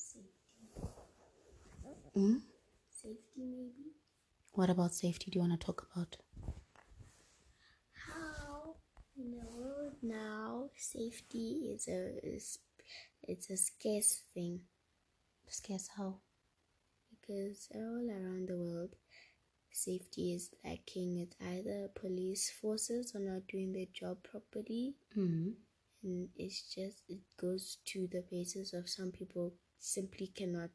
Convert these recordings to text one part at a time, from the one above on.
safety. Hmm? Safety, maybe. What about safety do you want to talk about? How in the world now safety is a is it's a scarce thing Scarce how? because all around the world safety is lacking. It's either police forces are not doing their job properly Hmm. and it's just it goes to the basis of some people simply cannot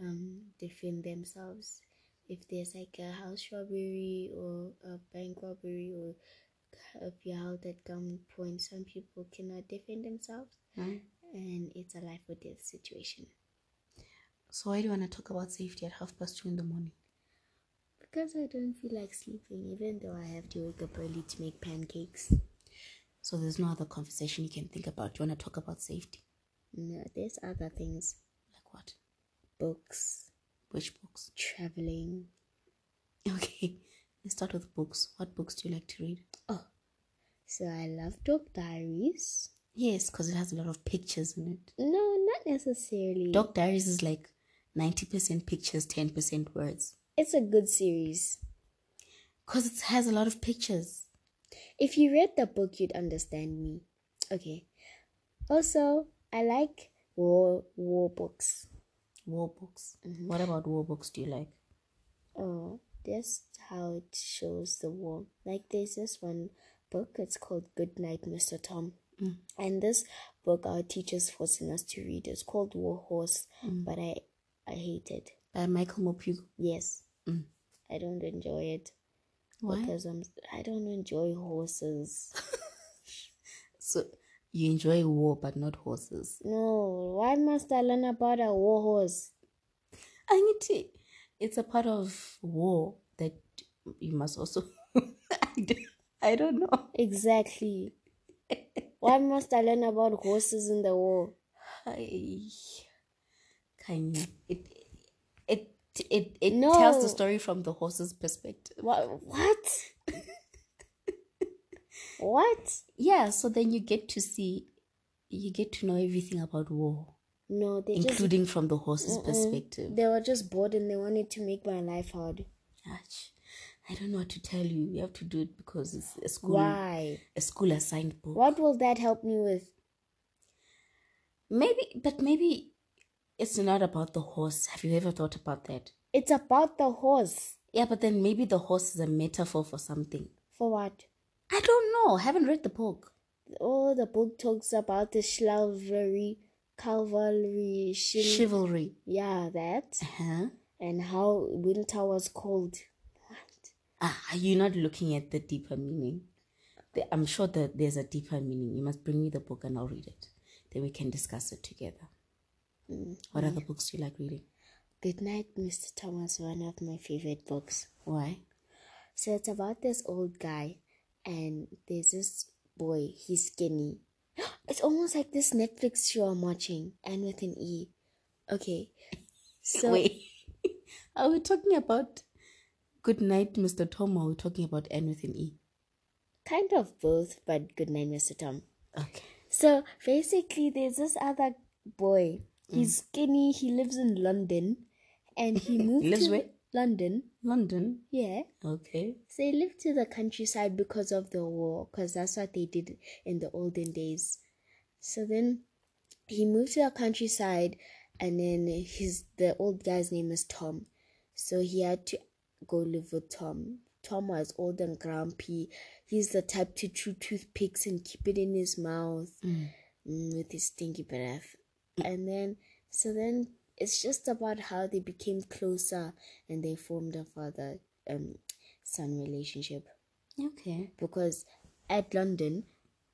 um defend themselves if there's like a house robbery or a bank robbery or if you're held at gunpoint some people cannot defend themselves Hmm. and it's a life or death situation So why do you want to talk about safety at half past two in the morning? because i don't feel like sleeping even though i have to wake up early to make pancakes So there's no other conversation you can think about. Do you want to talk about safety? No there's other things Like what? books Which books? traveling Okay. Let's start with books. What books do you like to read? oh so i love dog diaries Yes, because it has a lot of pictures in it. No, not necessarily. Dog Diaries is like 90% pictures, 10% words. It's a good series. Because it has a lot of pictures. If you read the book, you'd understand me. Okay. Also, I like war war books. War books. What about war books do you like? Oh, that's how it shows the war. Like there's this one book. It's called Good Night, Mr. Tom. And this book our teachers forcing us to read. It's called War Horse, but I I hate it. By Michael Morpurgo. Yes, Mm. I don't enjoy it Why? because I'm I don't enjoy horses. So you enjoy war but not horses. No, why must I learn about a war horse? I need to. It's a part of war that you must also. I don't- I don't know. Exactly. why must I learn about horses in the war? I, Kanye, it it it it No. tells the story from the horse's perspective. What? What? What? Yeah, so then you get to see, you get to know everything about war, No, they just including from the horse's perspective. they were just bored and they wanted to make my life hard. Gosh, I don't know what to tell you. You have to do it because it's a school, Why? a school assigned book. What will that help me with? Maybe, but maybe it's not about the horse. Have you ever thought about that? It's about the horse. Yeah, but then maybe the horse is a metaphor for something. For what? I don't know. I haven't read the book. Oh, the book talks about the chivalry, cavalry, chiv- Chivalry. yeah, that, Uh-huh. and how winter was cold. What? Ah, are you not looking at the deeper meaning? The- I'm sure that there's a deeper meaning. You must bring me the book and I'll read it. Then we can discuss it together. What other books do you like reading? Good Night, Mr. Thomas, one of my favorite books. Why? So it's about this old guy, and there's this boy. He's skinny. It's almost like this Netflix show I'm watching, and with an E. Okay, so Wait. are we talking about Good Night, Mr. Tom, or are we talking about N with an E? kind of both, but Good Night, Mr. Tom. Okay. So basically, there's this other boy. He's mm. skinny. He lives in London, and he moved lives to where? London. London. Yeah. Okay. So they lived to the countryside because of the war, because that's what they did in the olden days. So then he moved to the countryside, and then his the old guy's name is Tom. So he had to go live with Tom. Tom was old and grumpy. He's the type to chew toothpicks and keep it in his mouth Mm. mm, with his stinky breath. And then, so then it's just about how they became closer and they formed a father um son relationship Okay. because at London,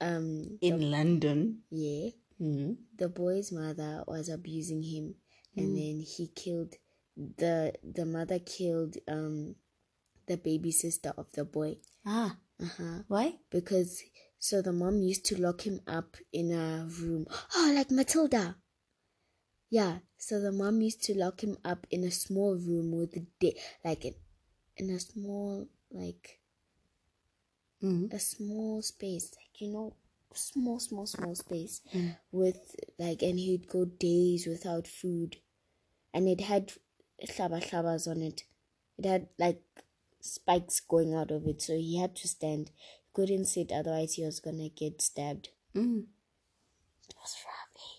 um, In London. yeah, Mm. the boy's mother was abusing him, and then he killed the the mother killed um the baby sister of the boy. Ah. Uh huh. Why? Because so the mom used to lock him up in a room. Oh, like Matilda. Yeah. So the mom used to lock him up in a small room with the de- like in, in a small like Mm. a small space, like you know, small, small, small space with like, and he'd go days without food, and it had hlaba hlabas on it. It had like spikes going out of it, so he had to stand. He couldn't sit, otherwise he was gonna get stabbed. Mm. It was roughy.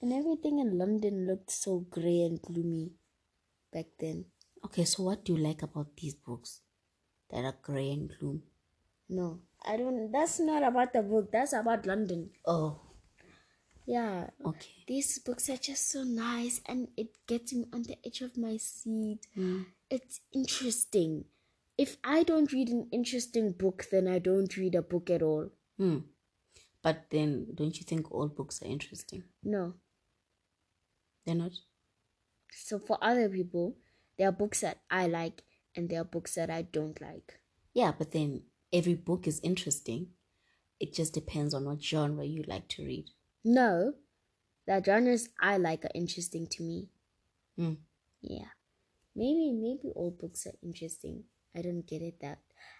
And everything in London looked so grey and gloomy back then. Okay, so what do you like about these books that are grey and gloom? No, I don't. That's not about the book. That's about London. Oh, Yeah, okay. these books are just so nice, and it gets me on the edge of my seat. It's interesting. If I don't read an interesting book, then I don't read a book at all. Hmm. But then, don't you think all books are interesting? No. They're not. So for other people, there are books that I like, and there are books that I don't like. Yeah, but then every book is interesting. It just depends on what genre you like to read. No, the genres I like are interesting to me. Hmm. Yeah. Maybe maybe all books are interesting. I don't get it that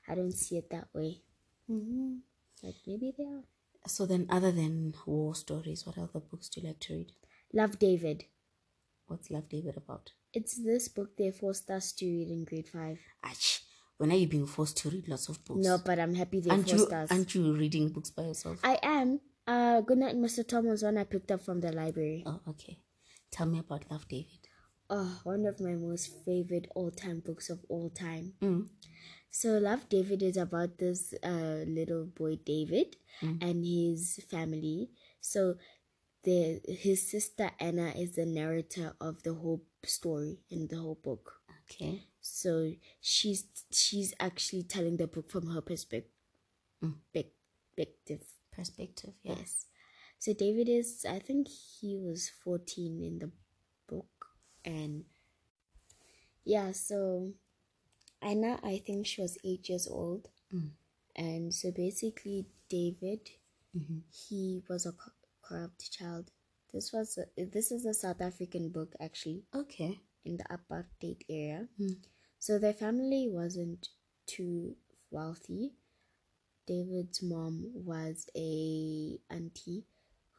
I don't see it that way. Mm-hmm. Like maybe they are. So then, other than war stories, what other books do you like to read? Love David. What's Love David about? It's this book they forced us to read in grade five. Ach, when are you being forced to read lots of books? No, but I'm happy they aren't you forced us. aren't you reading books by yourself? I am. Uh, Good Night, Mr. Tom was one I picked up from the library. oh, okay. Tell me about Love David. Oh, one of my most favorite all-time books of all time. Mm. So, Love David is about this uh, little boy David and his family. So, the his sister Anna is the narrator of the whole story in the whole book. Okay. So she's she's actually telling the book from her perspective. Mm. Perspective. Perspective. Yeah. Yes. So David is, I think he was 14 in the book. And yeah, so Anna, I think she was eight years old. Mm. And so basically, David, mm-hmm. he was a corrupt child. This was a, this is a South African book actually Okay. in the apartheid area. Hmm. So their family wasn't too wealthy. David's mom was a auntie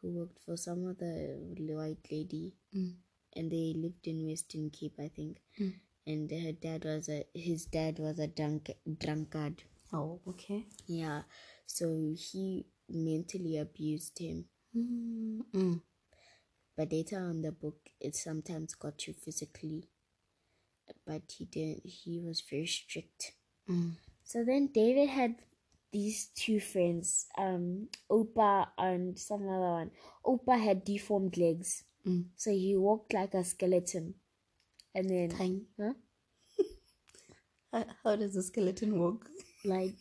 who worked for some other white lady, hmm. and they lived in Western Cape, I think. Hmm. And her dad was a his dad was a drunk drunkard. Oh, okay. Yeah, so he mentally abused him. Mm-mm. But later on the book, it sometimes got you physically. But he didn't. He was very strict. Mm. So then David had these two friends, um, Opa and some other one. Opa had deformed legs, mm. so he walked like a skeleton. And then, Tiny. huh? How does a skeleton walk? Like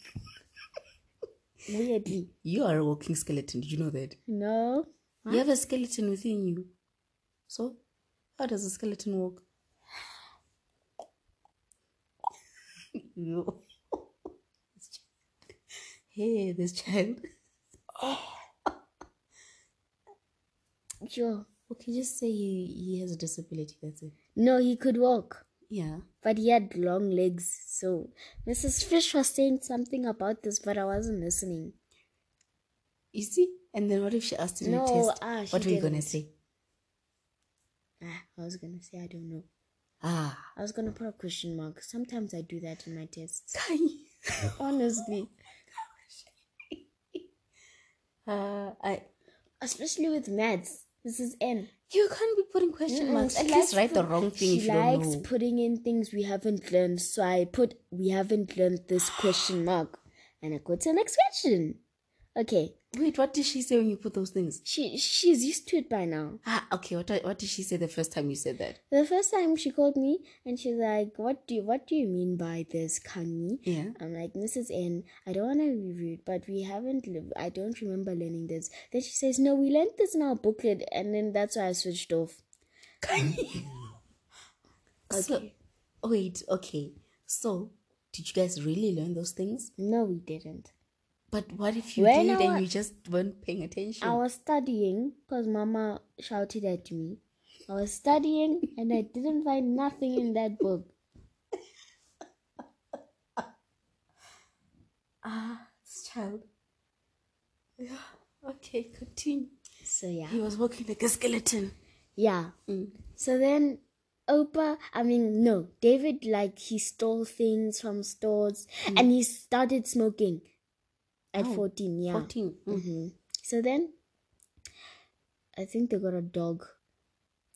weirdly. You are a walking skeleton. Did you know that? No, You have a skeleton within you. So, how does a skeleton walk? You. Hey, this child. sure. Okay, just say he, he has a disability. That's it. No, he could walk. Yeah. but he had long legs. So Mrs. Fish was saying something about this, but I wasn't listening. You see? And then what if she asked in No, a test? ah, what were you gonna say? Ah, I was gonna say I don't know. Ah. I was gonna put a question mark. Sometimes I do that in my tests. Honestly, uh, I. especially with maths. This is N. You can't be putting question marks. At least write the wrong thing She if you don't likes putting in things we haven't learned. So I put we haven't learned this question mark, and I go to the next question. Okay, Wait, what did she say when you put those things? she she's used to it by now. Ah, okay. What what did she say the first time you said that? The first time she called me and she's like, "What do you, what do you mean by this, Kanye?" Yeah. I'm like, Mrs. N, I don't want to be rude, but we haven't. li- I don't remember learning this. Then she says, "No, we learned this in our booklet," and then that's why I switched off. Kanye? So, wait, okay. So, did you guys really learn those things? No, we didn't. But what if you When did I and you just weren't paying attention? I was studying because Mama shouted at me. I was studying and I didn't find nothing in that book. ah, this child. Okay, continue. So yeah. He was walking like a skeleton. Yeah. Mm. So then Opa, I mean, no, David, like, he stole things from stores and he started smoking at Oh, 14. Yeah. 14. Mm. hmm So then, I think they got a dog.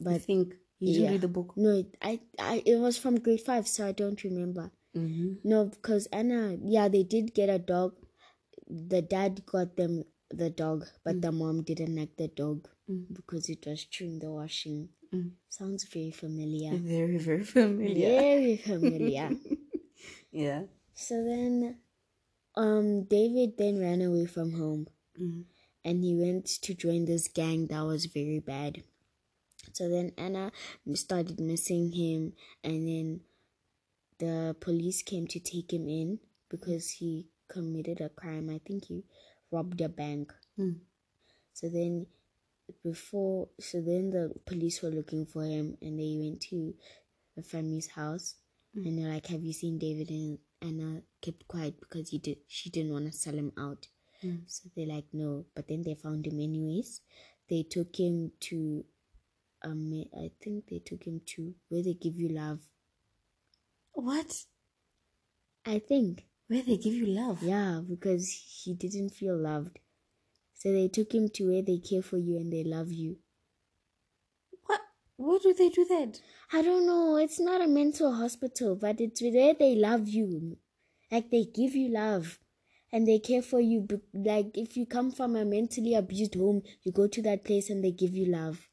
But I think you yeah. read the book. no, it, I, I, it was from grade five, so I don't remember. Mm-hmm. No, because Anna, yeah, they did get a dog. The dad got them the dog, but the mom didn't like the dog Mm. because it was chewing the washing. Mm. Sounds very familiar. Very, very familiar. Very familiar. Yeah. so then, um, David then ran away from home Mm. and he went to join this gang that was very bad. So then Anna started missing him, and then the police came to take him in because he committed a crime. I think he robbed a bank. Mm. So then, before, so then the police were looking for him, and they went to the family's house, and they're like, "Have you seen David?" And Anna kept quiet because he did. She didn't want to sell him out. Mm. So they're like, "No," but then they found him anyways. They took him to, um, I think they took him to where they give you love. What? I think, Where they give you love? yeah, because he didn't feel loved. So they took him to where they care for you and they love you. What? Do they do that? I don't know. It's not a mental hospital, but it's where they love you. Like they give you love and they care for you. Like if you come from a mentally abused home, you go to that place and they give you love.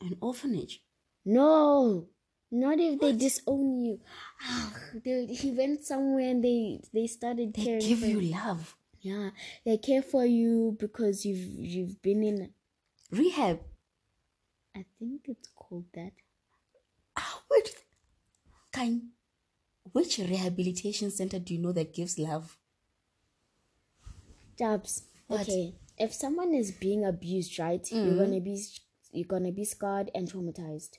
An orphanage. No, not if they disown you. Ah, they, he went somewhere and they they started They caring They give for you love. Yeah, they care for you because you've you've been in. Rehab. I think it's called that. Ah, do Kind. Which rehabilitation center do you know that gives love? Jobs. What? Okay, if someone is being abused, right, you're gonna be you're gonna be scarred and traumatized.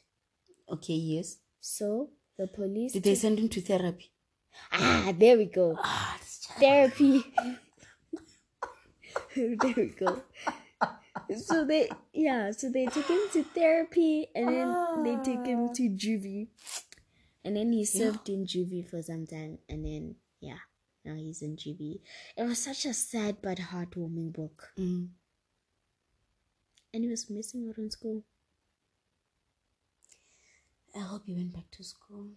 Okay, yes. So the police. Did they send him to therapy? ah, there we go. Child. Therapy. there we go. So they yeah, so they took him to therapy and then they took him to juvie. And then he served in juvie for some time and then yeah, now he's in juvie. It was such a sad but heartwarming book. Mm. And he was missing out on school. I hope he went back to school.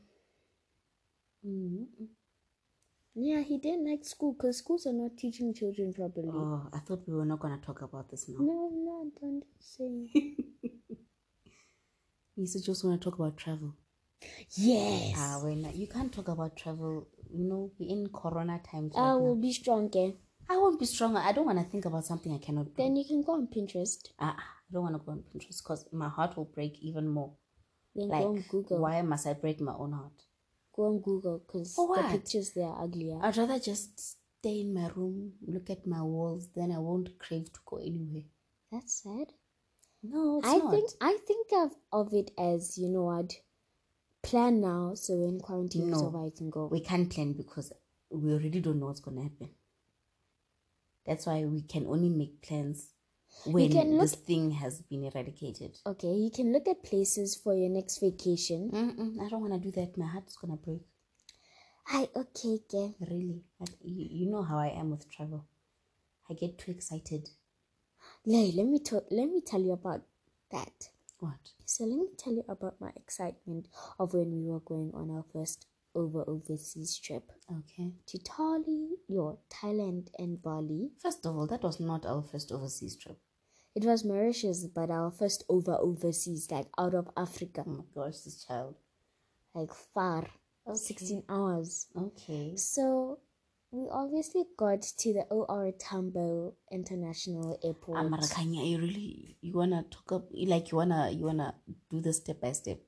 Mm. Yeah, he didn't like school because schools are not teaching children properly. Oh, I thought we were not going to talk about this now. No, no, don't say. You said just want to talk about travel. yes. Ah, when you can't talk about travel, you know, we're in Corona times. I right will now. be strong, eh? I won't be stronger. I don't want to think about something I cannot do. Then you can go on Pinterest. Ah, I don't want to go on Pinterest because my heart will break even more. Then Like, go on Google. why must I break my own heart? Go on Google because the pictures there are uglier. I'd rather just stay in my room, look at my walls, then I won't crave to go anywhere. That's sad. No, it's I not. think I think of, of it as you know what, plan now so when quarantine is No. over I can go. we can't plan because we already don't know what's going to happen. That's why we can only make plans when can this thing has been eradicated. Okay, you can look at places for your next vacation. Mm-mm, I don't want to do that. My heart's to break. I okay, okay. Really. You, you know how I am with travel. I get too excited. Lay, let me tell let me tell you about that. What? So let me tell you about my excitement of when we were going on our first over overseas trip Okay. to Tali, your Thailand and Bali. First of all, that was not our first overseas trip. It was Mauritius, but our first over overseas, like out of Africa, Oh my gosh, this child. like far, 16 hours. Okay. So we obviously got to the OR Tambo International Airport. Ah, Amarakanya, you really you wanna talk up like you wanna you wanna do this step by step.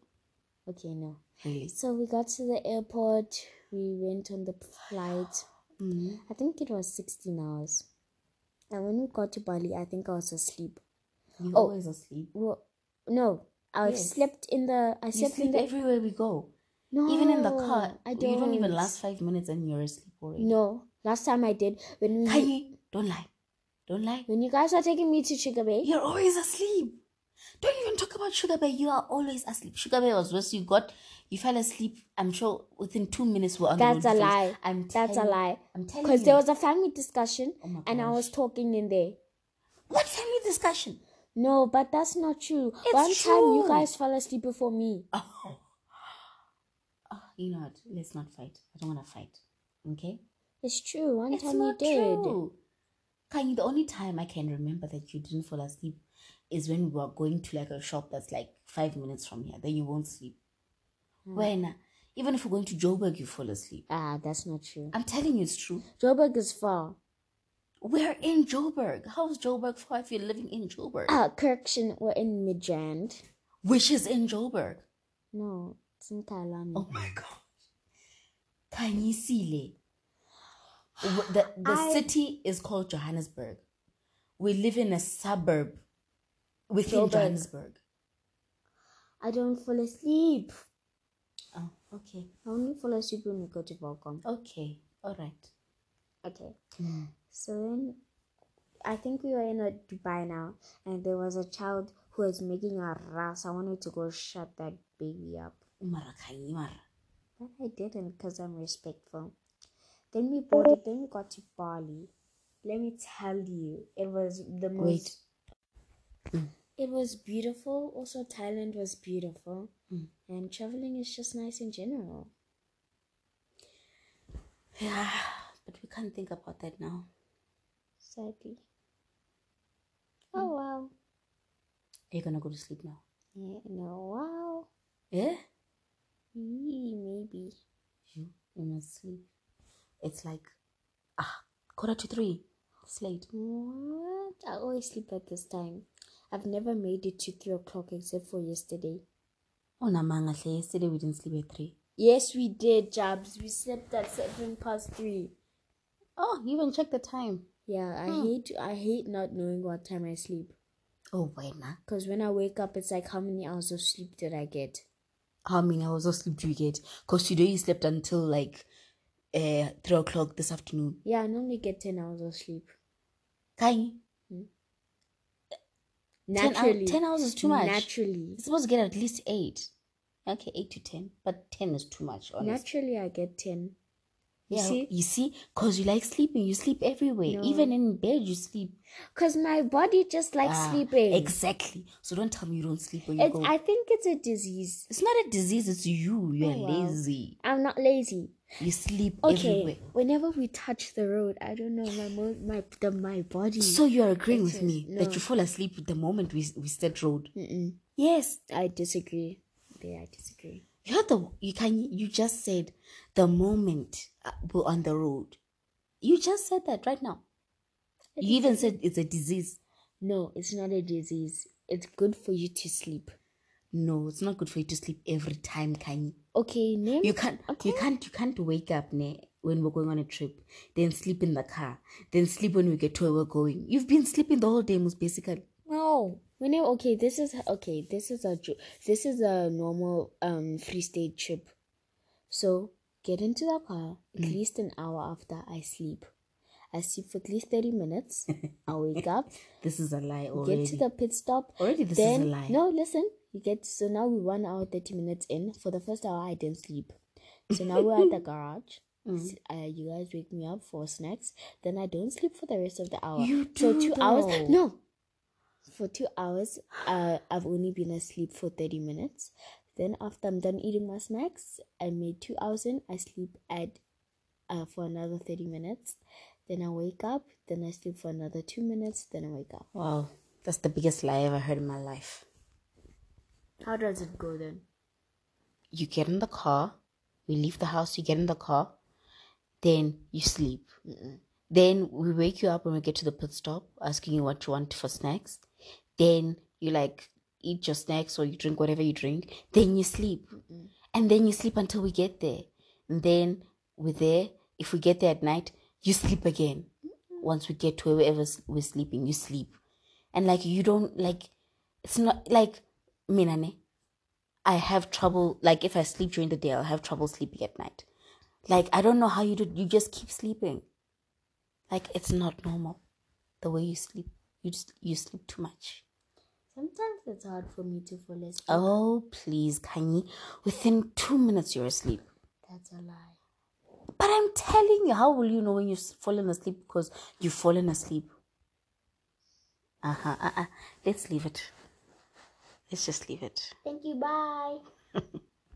Okay, no. So we got to the airport. We went on the flight. Mm-hmm. I think it was 16 hours. And when we got to Bali, I think I was asleep. You Oh. always asleep. Well, no, I Yes. slept in the. I You slept in the. everywhere we go. no, Even in the car. I You don't. You don't even last five minutes and you're asleep already. No, last time I did when we. Kanye, don't lie. Don't lie. When you guys are taking me to Sugar Bay, You're always asleep. Don't even talk about Sugar Bay. You are always asleep. Sugar Bay was worse. You got, you fell asleep. I'm sure within two minutes we're on that's the a road. to lie. I'm That's a lie. I'm telling you. Because there was a family discussion Oh and I was talking in there. what family discussion? No, but that's not true. It's One time you guys fell asleep before me. Oh. oh, you know what? Let's not fight. I don't want to fight. Okay? It's true. One It's time you did. true. Kanye, the only time I can remember that you didn't fall asleep is when we're going to like a shop that's like five minutes from here. Then you won't sleep. Hmm. When even if we're going to Joburg, you fall asleep. Ah, that's not true. I'm telling you, it's true. Joburg is far. We're in Joburg. How's Joburg far if you're living in Joburg? Ah, correction, we're in Midrand. Which is in Joburg. No, it's in Kyalami. Oh my gosh. Kanye Sile. W- The, the I- city is called Johannesburg. We live in a suburb within Joburg. Johannesburg. I don't fall asleep. Oh, okay. I only fall asleep when we go to Volcom. Okay. All right. Okay. Mm. So then, I think we were in a Dubai now, and there was a child who was making a rush. I wanted to go shut that baby up, but I didn't because I'm respectful. Then we boarded. Then we got to Bali. Let me tell you, it was the most. Mm. It was beautiful. Also, Thailand was beautiful, Mm. and traveling is just nice in general. Yeah, but we can't think about that now. Sadly. Oh wow. Are you gonna go to sleep now? Yeah, no, wow. Yeah? Yee, maybe. You, you must sleep. It's like ah quarter to three. It's late. What? I always sleep at this time. I've never made it to three o'clock except for yesterday. Oh namanga hle, yesterday we didn't sleep at three. Yes, we did, Jabs. We slept at seven past three. Oh, you even check the time. Yeah, I Hmm. hate I hate not knowing what time I sleep. Oh wait nah. Cause when I wake up, it's like how many hours of sleep did I get? How many hours of sleep do you get? Because today you slept until like uh, 3 o'clock this afternoon. Yeah, I normally get ten hours of sleep. Kai, 10, hou- Naturally, 10 hours is too much. Naturally, You're supposed to get at least 8. Okay, 8 to 10. But 10 is too much, honestly. naturally, I get ten. You yeah, see? you see? Because you like sleeping. You sleep everywhere. No. Even in bed, you sleep. Cause my body just likes Ah, sleeping. Exactly. So don't tell me you don't sleep when you It's, go. I think it's a disease. it's not a disease, it's you. You're Oh, wow. lazy. I'm not lazy. You sleep Okay, everywhere. whenever we touch the road, I don't know my mo- my the, my body. So you're agreeing with me is. that you fall asleep the moment we we stepped road. Mm-mm. Yes, I disagree. Yeah, I disagree. you heard the you can you just said the moment uh, we're on the road. You just said that right now. You even said it's a disease. No, it's not a disease. It's good for you to sleep. No, it's not good for you to sleep every time, Kanye. Okay. You can't Okay. you can't you can't wake up ne, when we're going on a trip, then sleep in the car, then sleep when we get to where we're going. You've been sleeping the whole day, most basically. No. Whenever okay, this is okay. This is a this is a normal um free state trip. So get into the car at least an hour after I sleep. I sleep for at least thirty minutes. I wake up, This is a lie already. get to the pit stop. already this then is a lie. no, listen. You get so now we one hour thirty minutes in. For the first hour, I didn't sleep. So now we're at the garage. Mm. Uh, you guys wake me up for snacks. Then I don't sleep for the rest of the hour. You do, so two hours. No, for two hours. Uh, I've only been asleep for thirty minutes. Then after I'm done eating my snacks, I made two hours in. I sleep at uh for another thirty minutes. Then I wake up. Then I sleep for another two minutes. Then I wake up. Wow, that's the biggest lie I ever heard in my life. How does it go then? You get in the car, we leave the house, you get in the car, then you sleep. Then we wake you up when we get to the pit stop, asking you what you want for snacks. Then you like eat your snacks or you drink whatever you drink. Then you sleep. And then you sleep until we get there. And then we're there. If we get there at night, you sleep again. Once we get to wherever we're sleeping, you sleep. And like you don't like it's not like Minane. I have trouble like if I sleep during the day, I'll have trouble sleeping at night. Like I don't know how you do you just keep sleeping. Like it's not normal. the way you sleep. You just you sleep too much. Sometimes it's hard for me to fall asleep. Oh please, Kanye. Within two minutes you're asleep. That's a lie. But I'm telling you, how will you know when you've fallen asleep because you've fallen asleep? Uh-huh. Uh-uh. Let's leave it. Let's just leave it. Thank you. Bye.